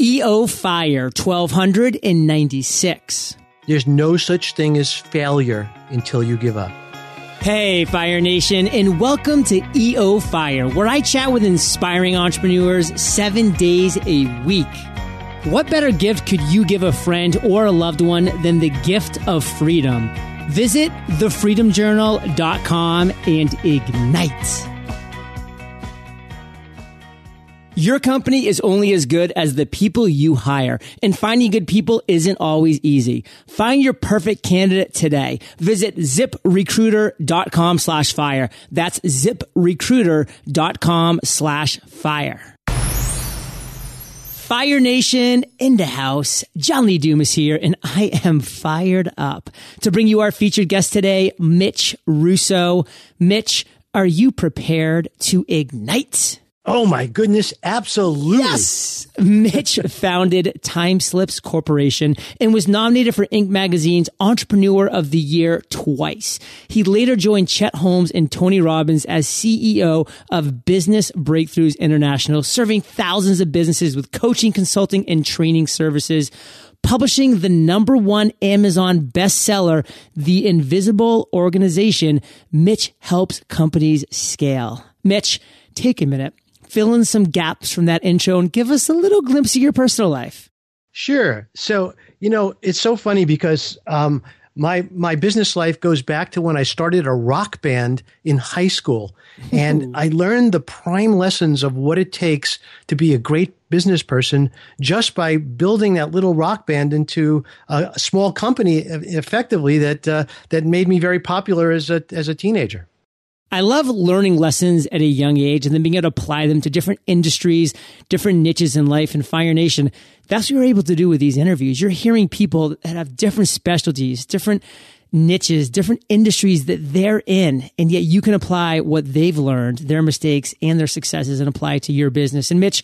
EO Fire 1296. There's no such thing as failure until you give up. Hey, Fire Nation, and welcome to EO Fire, where I chat with inspiring entrepreneurs seven days a week. What better gift could you give a friend or a loved one than the gift of freedom? Visit thefreedomjournal.com and ignite. Your company is only as good as the people you hire, and finding good people isn't always easy. Find your perfect candidate today. Visit ziprecruiter.com slash fire. That's ziprecruiter.com slash fire. Fire Nation in the house. John Lee Dumas here, and I am fired up to bring you our featured guest today, Mitch Russo. Mitch, are you prepared to ignite? Oh my goodness, absolutely. Yes. Mitch founded TimeSlips Corporation and was nominated for Inc. magazine's Entrepreneur of the Year twice. He later joined Chet Holmes and Tony Robbins as CEO of Business Breakthroughs International, serving thousands of businesses with coaching, consulting, and training services publishing the number one Amazon bestseller, The Invisible Organization, Mitch helps companies scale. Mitch, take a minute fill in some gaps from that intro and give us a little glimpse of your personal life. Sure. So, you know, it's so funny because um, my my business life goes back to when I started a rock band in high school, and I learned the prime lessons of what it takes to be a great business person just by building that little rock band into a, small company, effectively that uh, that made me very popular as a as a teenager. I love learning lessons at a young age and then being able to apply them to different industries, different niches in life and Fire Nation. That's what you're able to do with these interviews. You're hearing people that have different specialties, different niches, different industries that they're in. And yet you can apply what they've learned, their mistakes and their successes and apply it to your business. And Mitch,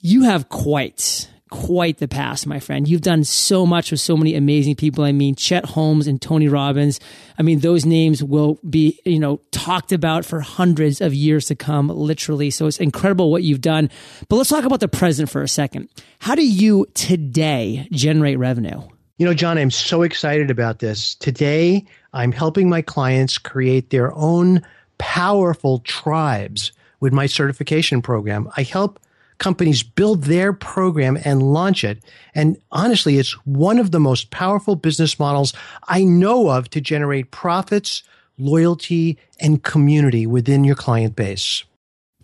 you have quite quite the past, my friend. You've done so much with so many amazing people. I mean, Chet Holmes and Tony Robbins. I mean, those names will be, you know, talked about for hundreds of years to come, literally. So it's incredible what you've done. But let's talk about the present for a second. How do you today generate revenue? You know, John, I'm so excited about this. Today, I'm helping my clients create their own powerful tribes with my certification program. I help companies build their program and launch it. And honestly, it's one of the most powerful business models I know of to generate profits, loyalty, and community within your client base.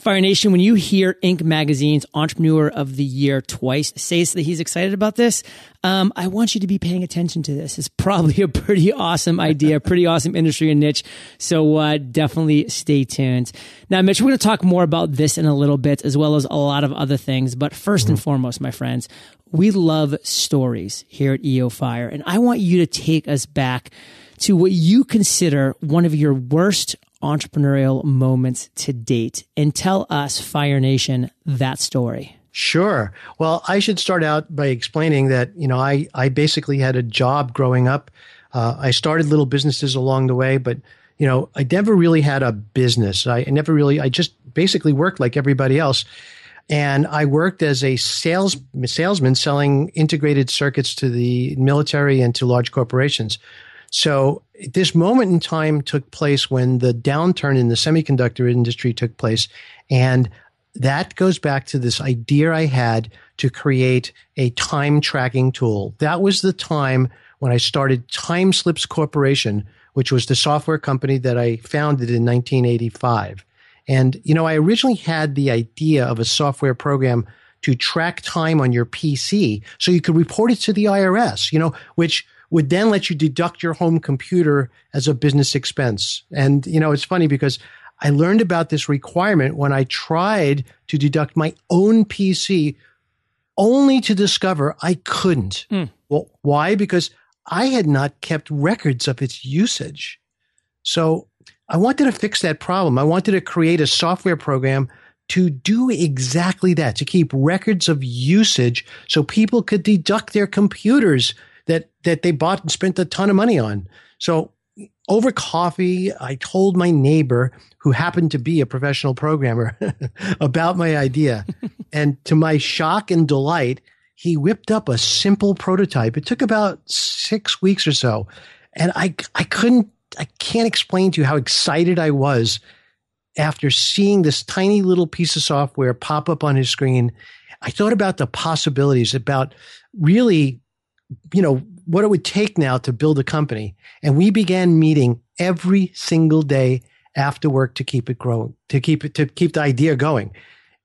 Fire Nation, when you hear Inc. Magazine's Entrepreneur of the Year twice says that he's excited about this, um, I want you to be paying attention to this. It's probably a pretty awesome idea, pretty awesome industry and niche. So uh, definitely stay tuned. Now, Mitch, we're going to talk more about this in a little bit, as well as a lot of other things. But 1st mm-hmm. and foremost, my friends, we love stories here at EO Fire, and I want you to take us back to what you consider one of your worst entrepreneurial moments to date and tell us, Fire Nation, that story. Sure. Well, I should start out by explaining that, you know, I, I basically had a job growing up. Uh, I started little businesses along the way, but, you know, I never really had a business. I never really, I just basically worked like everybody else. And I worked as a sales salesman selling integrated circuits to the military and to large corporations. So this moment in time took place when the downturn in the semiconductor industry took place. And that goes back to this idea I had to create a time tracking tool. That was the time when I started TimeSlips Corporation, which was the software company that I founded in 1985. And, you know, I originally had the idea of a software program to track time on your PC so you could report it to the IRS, you know, which would then let you deduct your home computer as a business expense. And, you know, it's funny because I learned about this requirement when I tried to deduct my own PC only to discover I couldn't. Mm. Well, why? Because I had not kept records of its usage. So I wanted to fix that problem. I wanted to create a software program to do exactly that, to keep records of usage so people could deduct their computers that that they bought and spent a ton of money on. So over coffee, I told my neighbor, who happened to be a professional programmer, about my idea. and to my shock and delight, he whipped up a simple prototype. It took about six weeks or so. And I, I couldn't, I can't explain to you how excited I was after seeing this tiny little piece of software pop up on his screen. I thought about the possibilities, about really, you know, what it would take now to build a company. And we began meeting every single day after work to keep it growing, to keep it, to keep the idea going.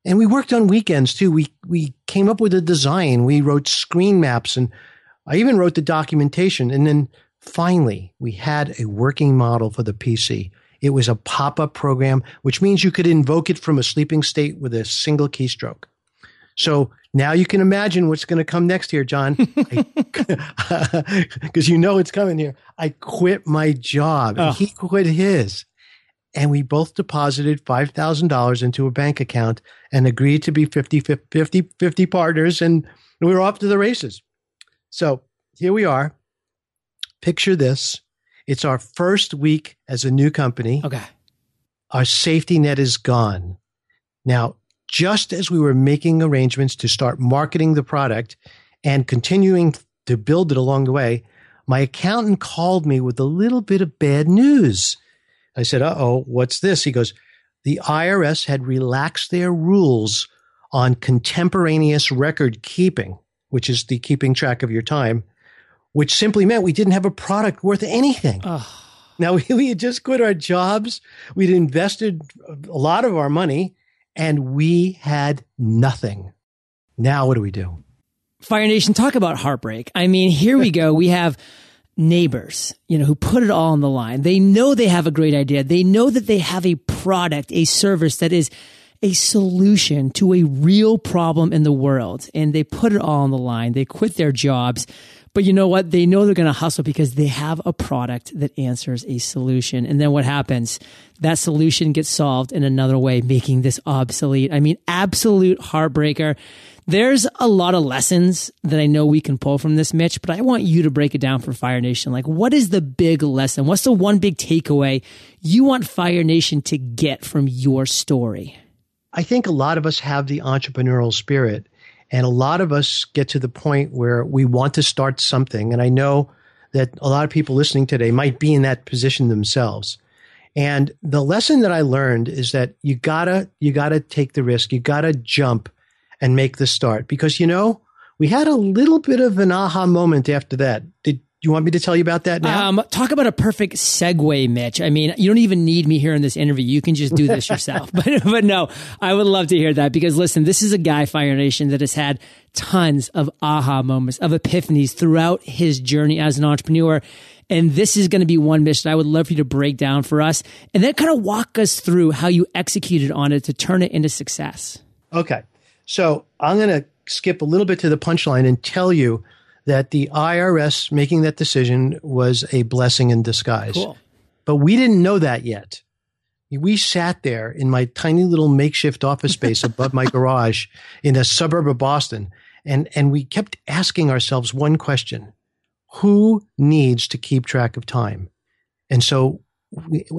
And we worked on weekends too. We, we came up with a design. We wrote screen maps and I even wrote the documentation. And then finally we had a working model for the PC. It was a pop up program, which means you could invoke it from a sleeping state with a single keystroke. So now you can imagine what's going to come next here, John. Because you know it's coming here. I quit my job. Oh. He quit his and we both deposited $5,000 into a bank account and agreed to be 50, 50, 50 partners. And we were off to the races. So here we are. Picture this. It's our first week as a new company. Okay. Our safety net is gone. Now, just as we were making arrangements to start marketing the product and continuing to build it along the way, my accountant called me with a little bit of bad news. I said, uh oh, what's this? He goes, the IRS had relaxed their rules on contemporaneous record keeping, which is the keeping track of your time, which simply meant we didn't have a product worth anything. Oh. Now, we, we had just quit our jobs. We'd invested a lot of our money and we had nothing. Now, what do we do? Fire Nation, talk about heartbreak. I mean, here we go. We have neighbors, you know, who put it all on the line. They know they have a great idea. They know that they have a product, a service that is a solution to a real problem in the world. And they put it all on the line. They quit their jobs. But you know what? They know they're going to hustle because they have a product that answers a solution. And then what happens? That solution gets solved in another way, making this obsolete. I mean, absolute heartbreaker. There's a lot of lessons that I know we can pull from this, Mitch, but I want you to break it down for Fire Nation. Like, what is the big lesson? What's the one big takeaway you want Fire Nation to get from your story? I think a lot of us have the entrepreneurial spirit, and a lot of us get to the point where we want to start something. And I know that a lot of people listening today might be in that position themselves. And the lesson that I learned is that you gotta, you gotta take the risk. You gotta jump and make the start because you know we had a little bit of an aha moment after that. Did you want me to tell you about that now? Um, talk about a perfect segue, Mitch. I mean, you don't even need me here in this interview. You can just do this yourself. but, but no, I would love to hear that because listen, this is a guy, Fire Nation, that has had tons of aha moments, of epiphanies throughout his journey as an entrepreneur. And this is going to be one mission I would love for you to break down for us and then kind of walk us through how you executed on it to turn it into success. Okay. So I'm going to skip a little bit to the punchline and tell you that the IRS making that decision was a blessing in disguise. Cool. But we didn't know that yet. We sat there in my tiny little makeshift office space above my garage in a suburb of Boston. And, and we kept asking ourselves one question Who needs to keep track of time? And so,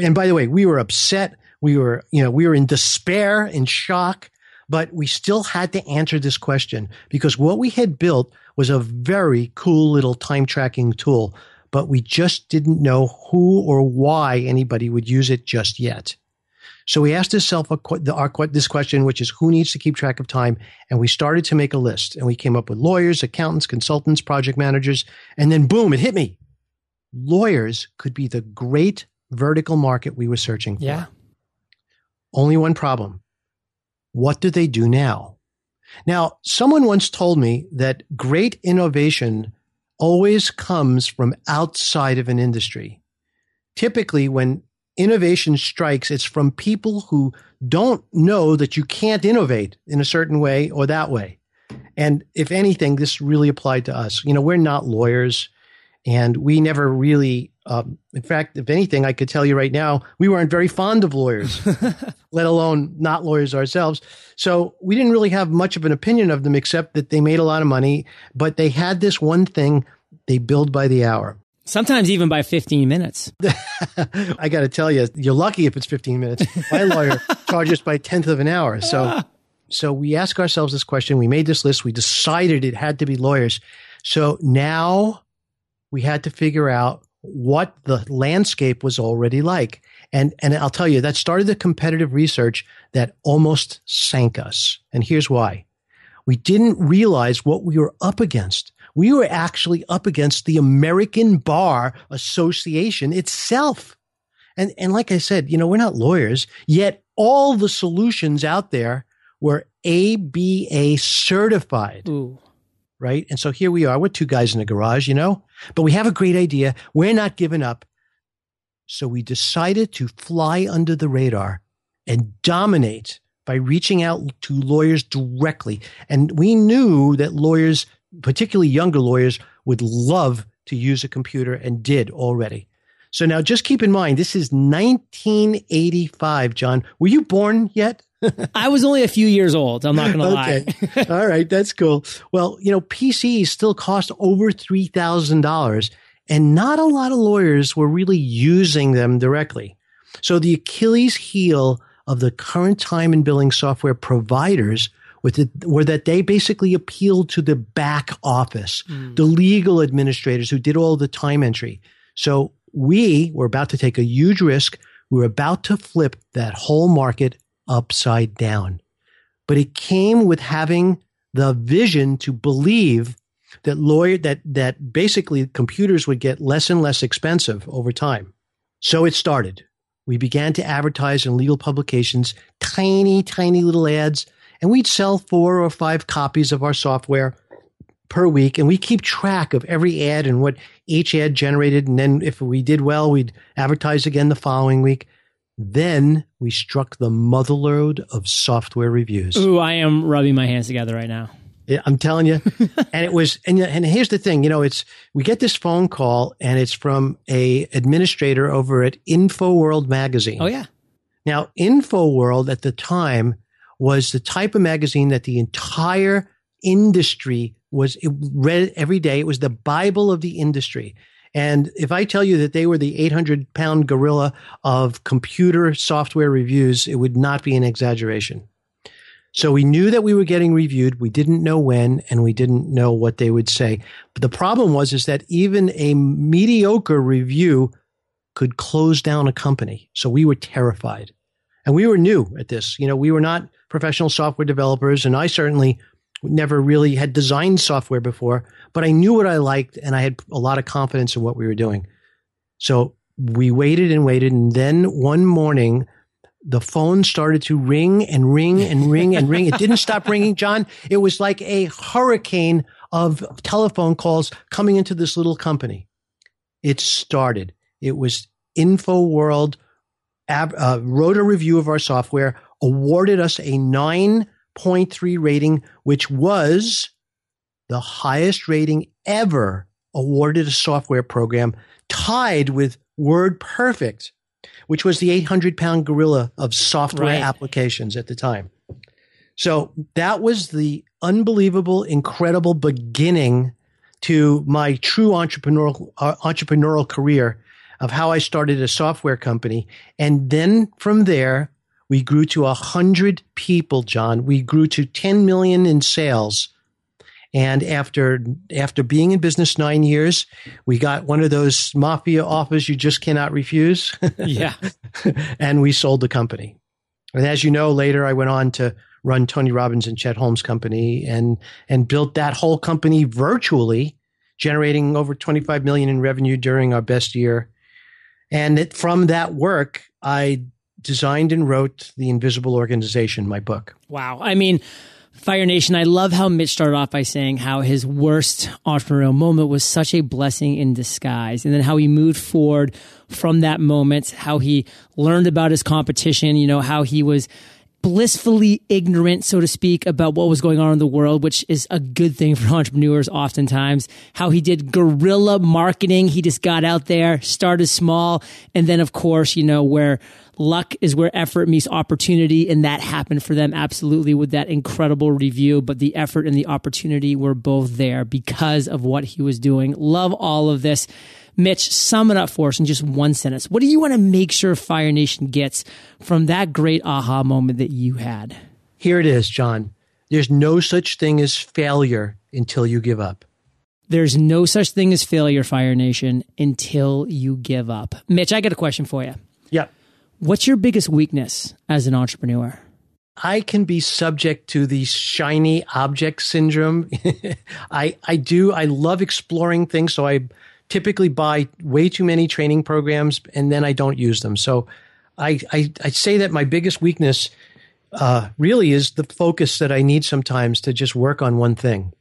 and by the way, we were upset. We were, you know, we were in despair, in shock. But we still had to answer this question because what we had built was a very cool little time tracking tool, but we just didn't know who or why anybody would use it just yet. So we asked ourselves this question, which is who needs to keep track of time? And we started to make a list and we came up with lawyers, accountants, consultants, project managers. And then boom, it hit me. Lawyers could be the great vertical market we were searching for. Yeah. Only one problem. What do they do now? Now, someone once told me that great innovation always comes from outside of an industry. Typically, when innovation strikes, it's from people who don't know that you can't innovate in a certain way or that way. And if anything, this really applied to us. You know, we're not lawyers and we never really um, in fact, if anything, I could tell you right now, we weren't very fond of lawyers, let alone not lawyers ourselves. So we didn't really have much of an opinion of them, except that they made a lot of money. But they had this one thing they billed by the hour. Sometimes even by 15 minutes. I got to tell you, you're lucky if it's 15 minutes. My lawyer charges by tenth of an hour. So So we ask ourselves this question. We made this list. We decided it had to be lawyers. So now we had to figure out what the landscape was already like. And, and I'll tell you, that started the competitive research that almost sank us. And here's why. We didn't realize what we were up against. We were actually up against the American Bar Association itself. And, and like I said, you know, we're not lawyers, yet all the solutions out there were ABA certified. Ooh. Right. And so here we are. We're two guys in a garage, you know, but we have a great idea. We're not giving up. So we decided to fly under the radar and dominate by reaching out to lawyers directly. And we knew that lawyers, particularly younger lawyers, would love to use a computer and did already. So now just keep in mind, this is 1985, John. Were you born yet? I was only a few years old. I'm not going to lie. All right. That's cool. Well, you know, PCs still cost over $3,000 and not a lot of lawyers were really using them directly. So the Achilles heel of the current time and billing software providers with it, were that they basically appealed to the back office, mm. the legal administrators who did all the time entry. So we were about to take a huge risk. We were about to flip that whole market upside down. But it came with having the vision to believe that lawyer that that basically computers would get less and less expensive over time. So it started. We began to advertise in legal publications, tiny, tiny little ads, and we'd sell four or five copies of our software per week. And we keep track of every ad and what each ad generated. And then if we did well, we'd advertise again the following week. Then we struck the motherload of software reviews. Ooh, I am rubbing my hands together right now. Yeah, I'm telling you. and it was, and, and here's the thing, you know, it's, we get this phone call and it's from a administrator over at InfoWorld magazine. Oh, yeah. Now, InfoWorld at the time was the type of magazine that the entire industry was read every day. It was the Bible of the industry. And if I tell you that they were the 800 pound gorilla of computer software reviews, it would not be an exaggeration. So we knew that we were getting reviewed. We didn't know when and we didn't know what they would say. But the problem was is that even a mediocre review could close down a company. So we were terrified. And we were new at this. You know, we were not professional software developers and I certainly never really had designed software before, but I knew what I liked and I had a lot of confidence in what we were doing. So we waited and waited. And then one morning, the phone started to ring and ring and ring and ring. It didn't stop ringing, John. It was like a hurricane of telephone calls coming into this little company. It started. It was InfoWorld uh, wrote a review of our software, awarded us a nine 0.3 rating, which was the highest rating ever awarded a software program, tied with WordPerfect, which was the 800 pound gorilla of software right. applications at the time. So that was the unbelievable, incredible beginning to my true entrepreneurial uh, entrepreneurial career of how I started a software company. And then from there, we grew to a hundred people, John. We grew to 10 million in sales. And after, after being in business nine years, we got one of those mafia offers you just cannot refuse. yeah. and we sold the company. And as you know, later I went on to run Tony Robbins and Chet Holmes company and, and built that whole company virtually, generating over 25 million in revenue during our best year. And it, from that work, I designed and wrote The Invisible Organization, my book. Wow. I mean, Fire Nation, I love how Mitch started off by saying how his worst entrepreneurial moment was such a blessing in disguise. And then how he moved forward from that moment, how he learned about his competition, you know, how he was blissfully ignorant, so to speak, about what was going on in the world, which is a good thing for entrepreneurs oftentimes. How he did guerrilla marketing. He just got out there, started small. And then, of course, you know, where luck is where effort meets opportunity. And that happened for them absolutely with that incredible review. But the effort and the opportunity were both there because of what he was doing. Love all of this. Mitch, sum it up for us in just one sentence. What do you want to make sure Fire Nation gets from that great aha moment that you had? Here it is, John. There's no such thing as failure until you give up. There's no such thing as failure, Fire Nation, until you give up. Mitch, I got a question for you. Yeah. What's your biggest weakness as an entrepreneur? I can be subject to the shiny object syndrome. I I do. I love exploring things, so I typically buy way too many training programs and then I don't use them. So I I, I say that my biggest weakness uh, really is the focus that I need sometimes to just work on one thing.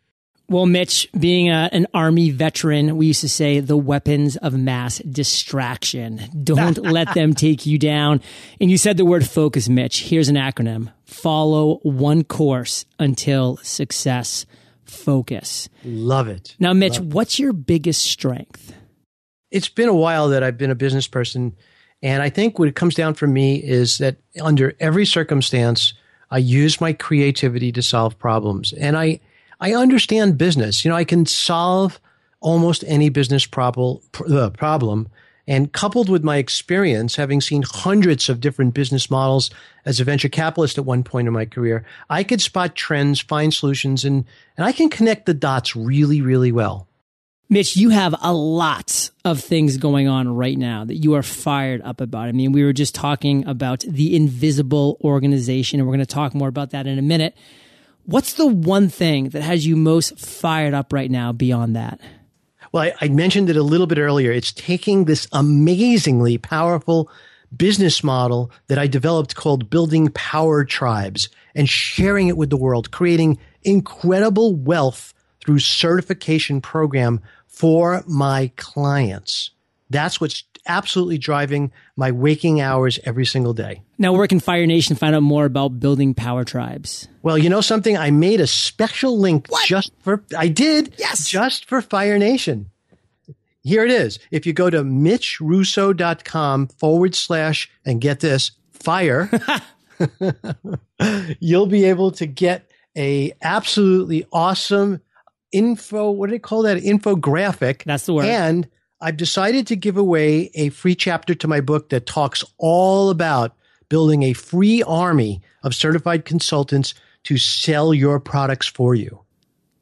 Well, Mitch, being a, an Army veteran, we used to say the weapons of mass distraction. Don't let them take you down. And you said the word focus, Mitch. Here's an acronym follow one course until success. Focus. Love it. Now, Mitch, Love what's your biggest strength? It's been a while that I've been a business person. And I think what it comes down for me is that under every circumstance, I use my creativity to solve problems. And I, I understand business. You know, I can solve almost any business problem, uh, problem. And coupled with my experience, having seen hundreds of different business models as a venture capitalist at one point in my career, I could spot trends, find solutions, and, and I can connect the dots really, really well. Mitch, you have a lot of things going on right now that you are fired up about. I mean, we were just talking about the invisible organization, and we're going to talk more about that in a minute. What's the one thing that has you most fired up right now beyond that? Well, I, I mentioned it a little bit earlier. It's taking this amazingly powerful business model that I developed called Building Power Tribes and sharing it with the world, creating incredible wealth through certification program for my clients. That's what's absolutely driving my waking hours every single day. Now, where can Fire Nation find out more about building power tribes? Well, you know something? I made a special link what? just for, I did. Yes. Just for Fire Nation. Here it is. If you go to mitchrusso.com forward slash, and get this, fire, you'll be able to get a absolutely awesome info, what do they call that? Infographic. That's the word. And I've decided to give away a free chapter to my book that talks all about building a free army of certified consultants to sell your products for you.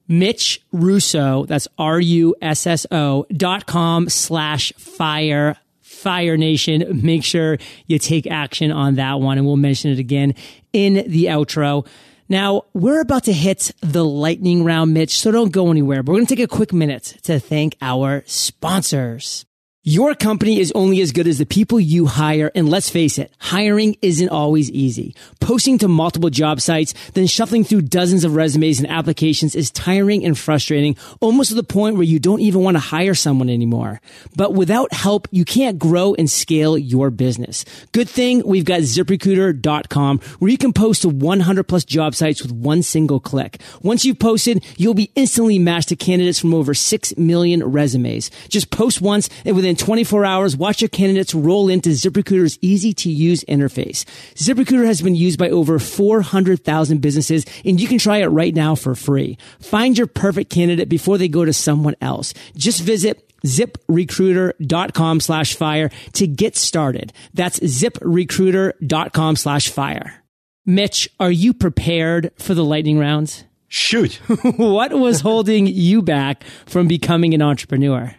Mitch Russo, that's R-U-S-S-O dot com slash fire Fire Nation. Make sure you take action on that one and we'll mention it again in the outro. Now, we're about to hit the lightning round, Mitch, so don't go anywhere. But we're going to take a quick minute to thank our sponsors. Your company is only as good as the people you hire. And let's face it, hiring isn't always easy. Posting to multiple job sites, then shuffling through dozens of resumes and applications is tiring and frustrating, almost to the point where you don't even want to hire someone anymore. But without help, you can't grow and scale your business. Good thing we've got ziprecruiter.com where you can post to 100 plus job sites with one single click. Once you've posted, you'll be instantly matched to candidates from over 6 million resumes. Just post once and within 24 hours, watch your candidates roll into ZipRecruiter's easy to use interface. ZipRecruiter has been used by over 400,000 businesses and you can try it right now for free. Find your perfect candidate before they go to someone else. Just visit ziprecruiter.com slash fire to get started. That's ziprecruiter.com slash fire. Mitch, are you prepared for the lightning rounds? Shoot. what was holding you back from becoming an entrepreneur?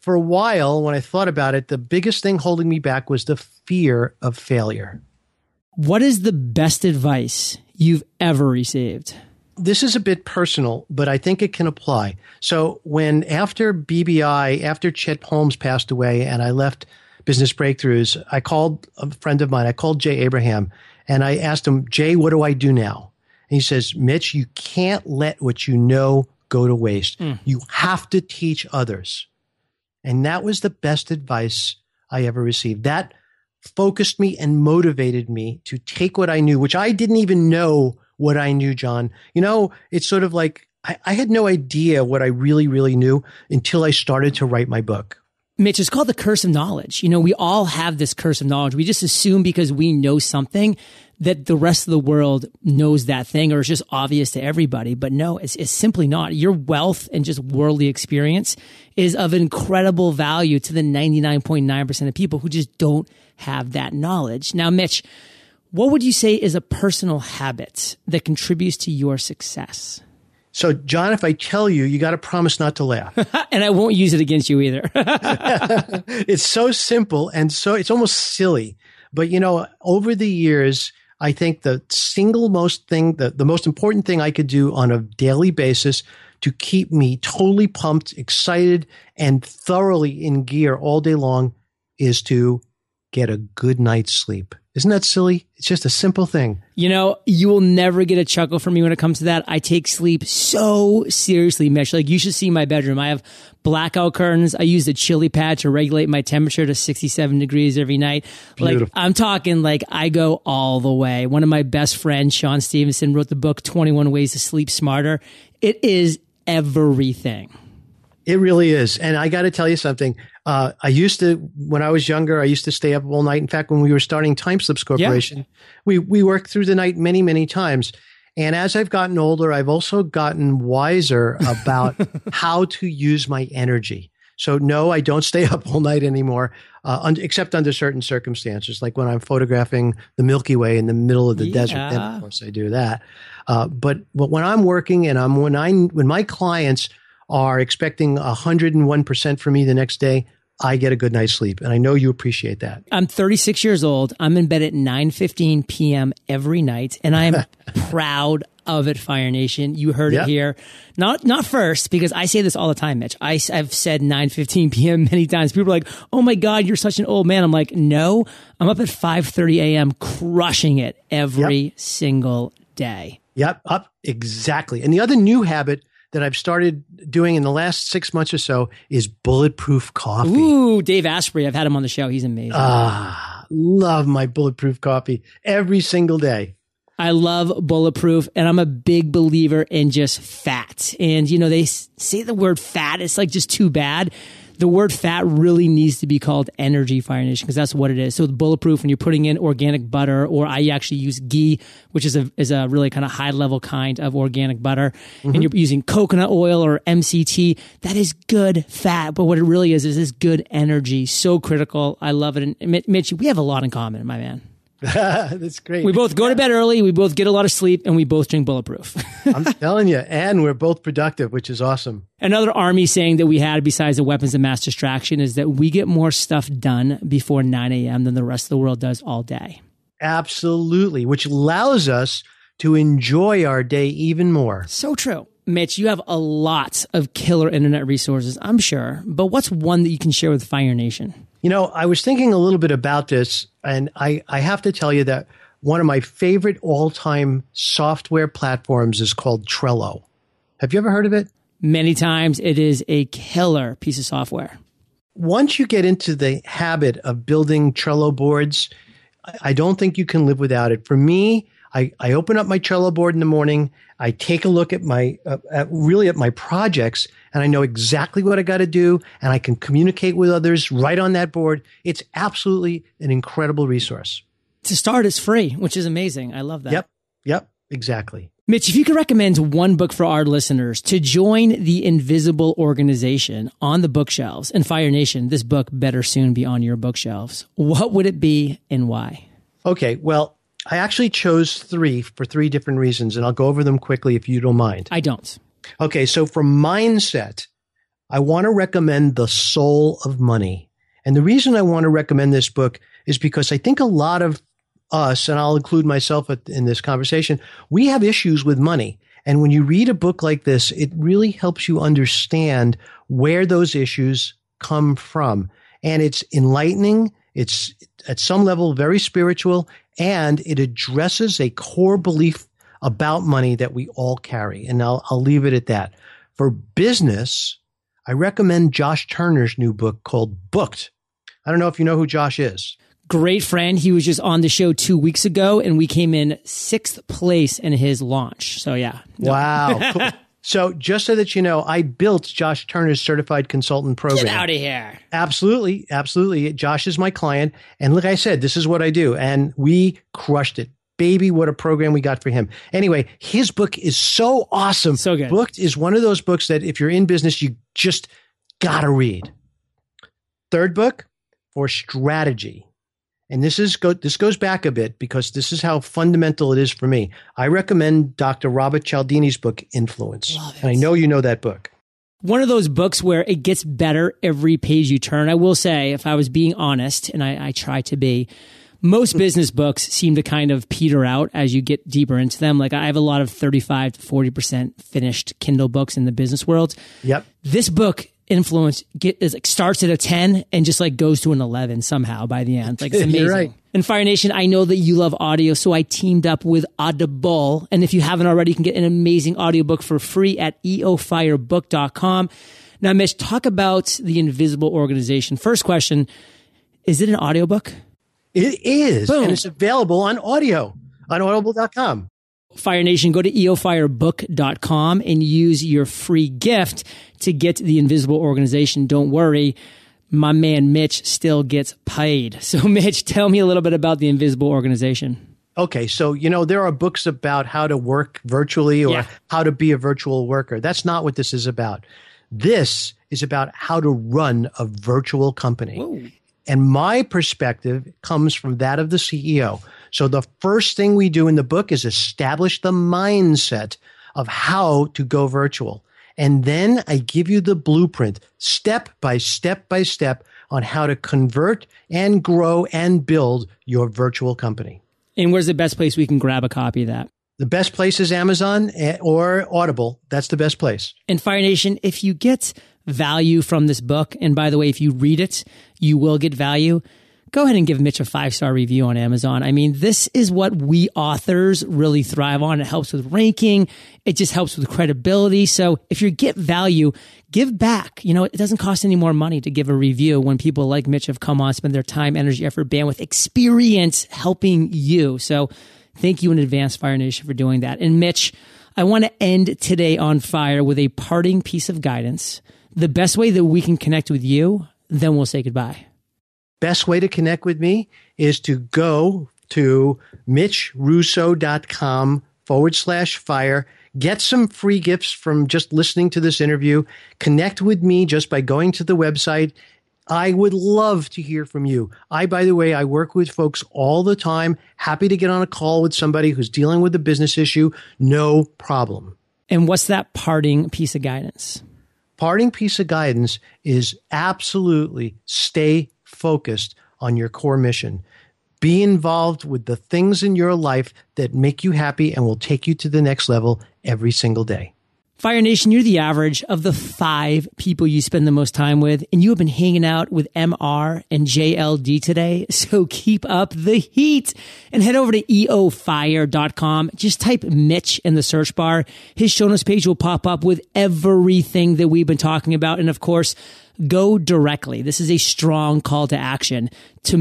For a while, when I thought about it, the biggest thing holding me back was the fear of failure. What is the best advice you've ever received? This is a bit personal, but I think it can apply. So, when after BBI, after Chet Holmes passed away, and I left Business Breakthroughs, I called a friend of mine, I called Jay Abraham, and I asked him, Jay, what do I do now? And he says, Mitch, you can't let what you know go to waste. Mm. You have to teach others. And that was the best advice I ever received. That focused me and motivated me to take what I knew, which I didn't even know what I knew, John. You know, it's sort of like I, I had no idea what I really, really knew until I started to write my book. Mitch, it's called the curse of knowledge. You know, we all have this curse of knowledge. We just assume because we know something that the rest of the world knows that thing or it's just obvious to everybody. But no, it's, it's simply not. Your wealth and just worldly experience is of incredible value to the 99.9% of people who just don't have that knowledge. Now, Mitch, What would you say is a personal habit that contributes to your success? So, John, if I tell you, you got to promise not to laugh. and I won't use it against you either. it's so simple and so it's almost silly. But, you know, over the years, I think the single most thing, the, the most important thing I could do on a daily basis to keep me totally pumped, excited, and thoroughly in gear all day long is to get a good night's sleep. Isn't that silly? It's just a simple thing. You know, you will never get a chuckle from me when it comes to that. I take sleep so seriously, Mitch. Like you should see my bedroom. I have blackout curtains. I use the chili pad to regulate my temperature to 67 degrees every night. Beautiful. Like I'm talking like I go all the way. One of my best friends, Shawn Stevenson, wrote the book 21 Ways to Sleep Smarter. It is everything. It really is. And I got to tell you something. Uh, I used to, when I was younger, I used to stay up all night. In fact, when we were starting TimeSlips Corporation, yeah. we, we worked through the night many, many times. And as I've gotten older, I've also gotten wiser about how to use my energy. So no, I don't stay up all night anymore, uh, un- except under certain circumstances, like when I'm photographing the Milky Way in the middle of the yeah. desert. Then of course I do that. Uh, but but when I'm working and I'm when I when my clients are expecting 101% from me the next day, I get a good night's sleep. And I know you appreciate that. I'm 36 years old. I'm in bed at 9:15 p.m. every night and I'm proud of it Fire Nation. You heard yep. it here. Not not first because I say this all the time, Mitch. I have said 9:15 p.m. many times. People are like, "Oh my god, you're such an old man." I'm like, "No, I'm up at 5:30 a.m. crushing it every yep. single day." Yep, up exactly. And the other new habit that I've started doing in the last six months or so is bulletproof coffee. Ooh, Dave Asprey. I've had him on the show. He's amazing. Ah, love my bulletproof coffee every single day. I love bulletproof and I'm a big believer in just fat. And you know, they say the word fat. It's like just too bad the word fat really needs to be called energy fire nation because that's what it is. So bulletproof when you're putting in organic butter or I actually use ghee, which is a, is a really kind of high level kind of organic butter mm-hmm. and you're using coconut oil or MCT. That is good fat. But what it really is, is this good energy. So critical. I love it. And Mitch, we have a lot in common, my man. That's great. We both go to bed early, we both get a lot of sleep, and we both drink bulletproof. I'm telling you, and we're both productive, which is awesome. Another army saying that we had besides the weapons of mass distraction is that we get more stuff done before 9 a.m. than the rest of the world does all day. Absolutely, which allows us to enjoy our day even more. So true. Mitch, you have a lot of killer internet resources, I'm sure, but what's one that you can share with Fire Nation? You know, I was thinking a little bit about this, and I, I have to tell you that one of my favorite all time software platforms is called Trello. Have you ever heard of it? Many times. It is a killer piece of software. Once you get into the habit of building Trello boards, I don't think you can live without it. For me, I, I open up my Trello board in the morning. I take a look at my, uh, at really at my projects and I know exactly what I got to do and I can communicate with others right on that board. It's absolutely an incredible resource. To start, is free, which is amazing. I love that. Yep. Yep. Exactly. Mitch, if you could recommend one book for our listeners to join the invisible organization on the bookshelves and Fire Nation, this book better soon be on your bookshelves. What would it be and why? Okay. Well, I actually chose three for three different reasons, and I'll go over them quickly if you don't mind. I don't. Okay, so for mindset, I want to recommend The Soul of Money. And the reason I want to recommend this book is because I think a lot of us, and I'll include myself in this conversation, we have issues with money. And when you read a book like this, it really helps you understand where those issues come from. And it's enlightening. It's at some level very spiritual and it addresses a core belief about money that we all carry. And I'll, I'll leave it at that. For business, I recommend Josh Turner's new book called Booked. I don't know if you know who Josh is. Great friend. He was just on the show two weeks ago and we came in sixth place in his launch. So yeah. No. Wow. Cool. So just so that you know, I built Josh Turner's certified consultant program. Get out of here. Absolutely. Absolutely. Josh is my client. And like I said, this is what I do. And we crushed it. Baby, what a program we got for him. Anyway, his book is so awesome. So good. Booked is one of those books that if you're in business, you just gotta read. Third book for strategy. And this is go, this goes back a bit because this is how fundamental it is for me. I recommend Dr. Robert Cialdini's book Influence. And I know you know that book. One of those books where it gets better every page you turn. I will say, if I was being honest, and I, I try to be, most business books seem to kind of peter out as you get deeper into them. Like I have a lot of 35 to 40% finished Kindle books in the business world. Yep. This book influence get is like starts at a 10 and just like goes to an 11 somehow by the end. Like it's amazing. Right. And Fire Nation, I know that you love audio, so I teamed up with Audible. And if you haven't already, you can get an amazing audiobook for free at eofirebook.com. Now, Mitch, talk about the invisible organization. First question, is it an audiobook? It is. Boom. And it's available on audio on audible.com. Fire Nation, go to eofirebook.com and use your free gift to get the invisible organization. Don't worry. My man Mitch still gets paid. So Mitch, tell me a little bit about the invisible organization. Okay, so you know there are books about how to work virtually or Yeah. how to be a virtual worker. That's not what this is about. This is about how to run a virtual company. And my perspective comes from that of the CEO. So the first thing we do in the book is establish the mindset of how to go virtual. And then I give you the blueprint step by step by step on how to convert and grow and build your virtual company. And where's the best place we can grab a copy of that? The best place is Amazon eh, or Audible. That's the best place. And Fire Nation, if you get value from this book, and by the way, if you read it, you will get value. Go ahead and give Mitch a five star review on Amazon. I mean, this is what we authors really thrive on. It helps with ranking. It just helps with credibility. So if you get value, give back. You know, it doesn't cost any more money to give a review when people like Mitch have come on, spend their time, energy, effort, bandwidth, experience helping you. So thank you in advance, Fire Nation, for doing that. And Mitch, I want to end today on fire with a parting piece of guidance. The best way that we can connect with you, then we'll say goodbye. Best way to connect with me is to go to mitchrusso.com forward slash fire. Get some free gifts from just listening to this interview. Connect with me just by going to the website. I would love to hear from you. I, by the way, I work with folks all the time. Happy to get on a call with somebody who's dealing with a business issue. No problem. And what's that parting piece of guidance? parting piece of guidance is absolutely stay focused on your core mission. Be involved with the things in your life that make you happy and will take you to the next level every single day. Fire Nation, you're the average of the five people you spend the most time with, and you have been hanging out with MR and JLD today. So keep up the heat and head over to eofire.com. Just type Mitch in the search bar. His show notes page will pop up with everything that we've been talking about. And of course, go directly. This is a strong call to action to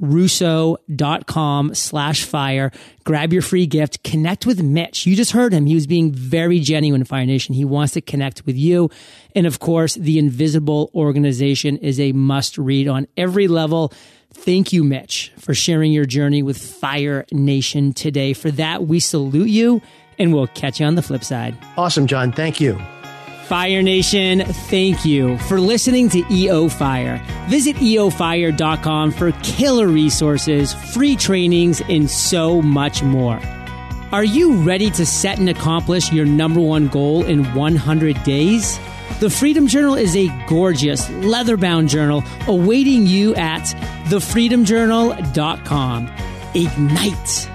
mitchrusso.com slash fire. Grab your free gift. Connect with Mitch. You just heard him. He was being very genuine, Fire Nation. He wants to connect with you. And of course, the Invisible Organization is a must read on every level. Thank you, Mitch, for sharing your journey with Fire Nation today. For that, we salute you and we'll catch you on the flip side. Awesome, John. Thank you. Fire Nation, thank you for listening to EO Fire. Visit eofire.com for killer resources, free trainings, and so much more. Are you ready to set and accomplish your number one goal in 100 days? The Freedom Journal is a gorgeous leather bound journal awaiting you at thefreedomjournal.com. Ignite